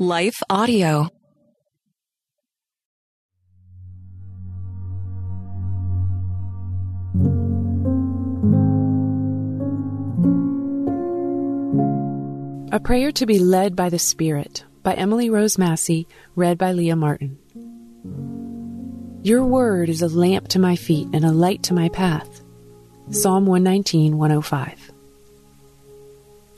Life Audio. A Prayer to be Led by the Spirit by Emily Rose Massey, read by Leah Martin. Your word is a lamp to my feet and a light to my path. Psalm 119, 105.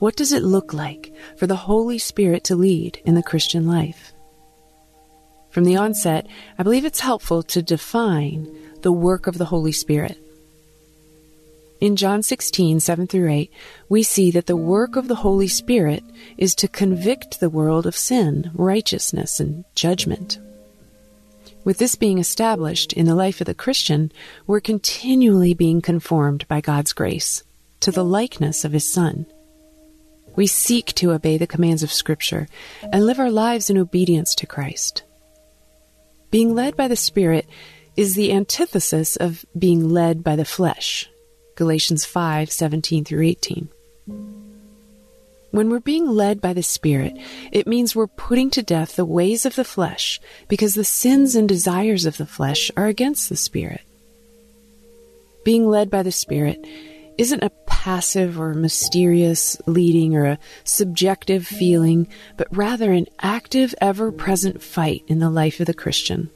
What does it look like for the Holy Spirit to lead in the Christian life? From the onset, I believe it's helpful to define the work of the Holy Spirit. In John 16, 7 through 8, we see that the work of the Holy Spirit is to convict the world of sin, righteousness, and judgment. With this being established in the life of the Christian, we're continually being conformed by God's grace to the likeness of His Son. We seek to obey the commands of Scripture and live our lives in obedience to Christ. Being led by the Spirit is the antithesis of being led by the flesh. Galatians 5 17 through 18. When we're being led by the Spirit, it means we're putting to death the ways of the flesh because the sins and desires of the flesh are against the Spirit. Being led by the Spirit isn't a passive or mysterious leading or a subjective feeling, but rather an active, ever present fight in the life of the Christian.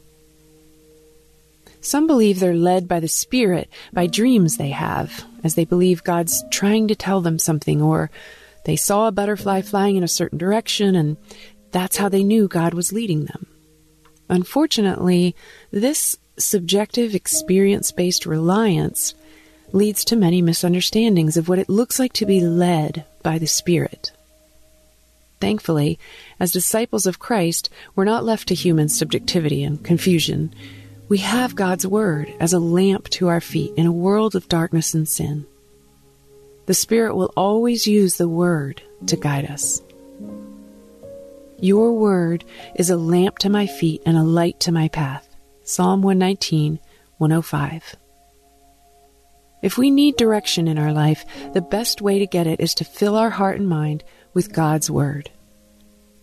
Some believe they're led by the Spirit by dreams they have, as they believe God's trying to tell them something, or they saw a butterfly flying in a certain direction and that's how they knew God was leading them. Unfortunately, this subjective experience based reliance leads to many misunderstandings of what it looks like to be led by the Spirit. Thankfully, as disciples of Christ, we're not left to human subjectivity and confusion. We have God's Word as a lamp to our feet in a world of darkness and sin. The Spirit will always use the Word to guide us. Your Word is a lamp to my feet and a light to my path. Psalm 119, 105. If we need direction in our life, the best way to get it is to fill our heart and mind with God's Word.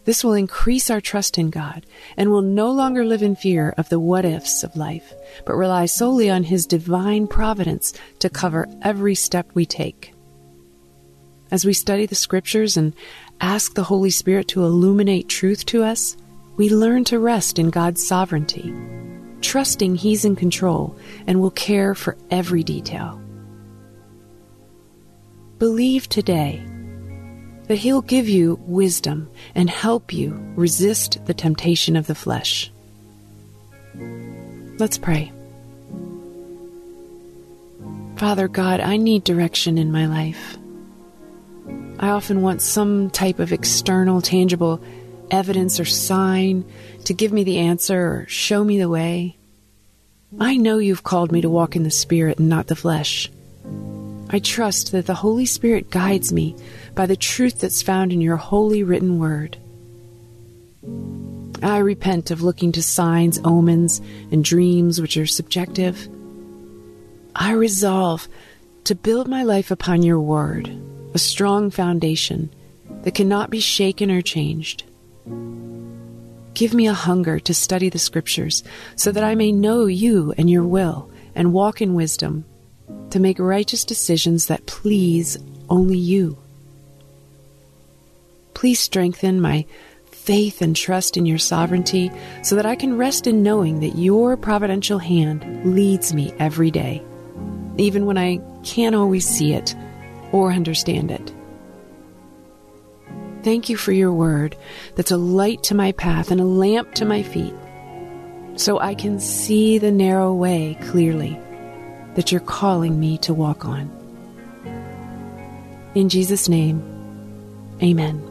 This will increase our trust in God and will no longer live in fear of the what ifs of life, but rely solely on His divine providence to cover every step we take. As we study the Scriptures and ask the Holy Spirit to illuminate truth to us, we learn to rest in God's sovereignty, trusting He's in control and will care for every detail. Believe today that He'll give you wisdom and help you resist the temptation of the flesh. Let's pray. Father God, I need direction in my life. I often want some type of external, tangible evidence or sign to give me the answer or show me the way. I know you've called me to walk in the Spirit and not the flesh. I trust that the Holy Spirit guides me by the truth that's found in your holy written word. I repent of looking to signs, omens, and dreams which are subjective. I resolve to build my life upon your word, a strong foundation that cannot be shaken or changed. Give me a hunger to study the scriptures so that I may know you and your will and walk in wisdom to make righteous decisions that please only you. Please strengthen my faith and trust in your sovereignty so that I can rest in knowing that your providential hand leads me every day, even when I can't always see it or understand it. Thank you for your word that's a light to my path and a lamp to my feet, so I can see the narrow way clearly that you're calling me to walk on. In Jesus' name, amen.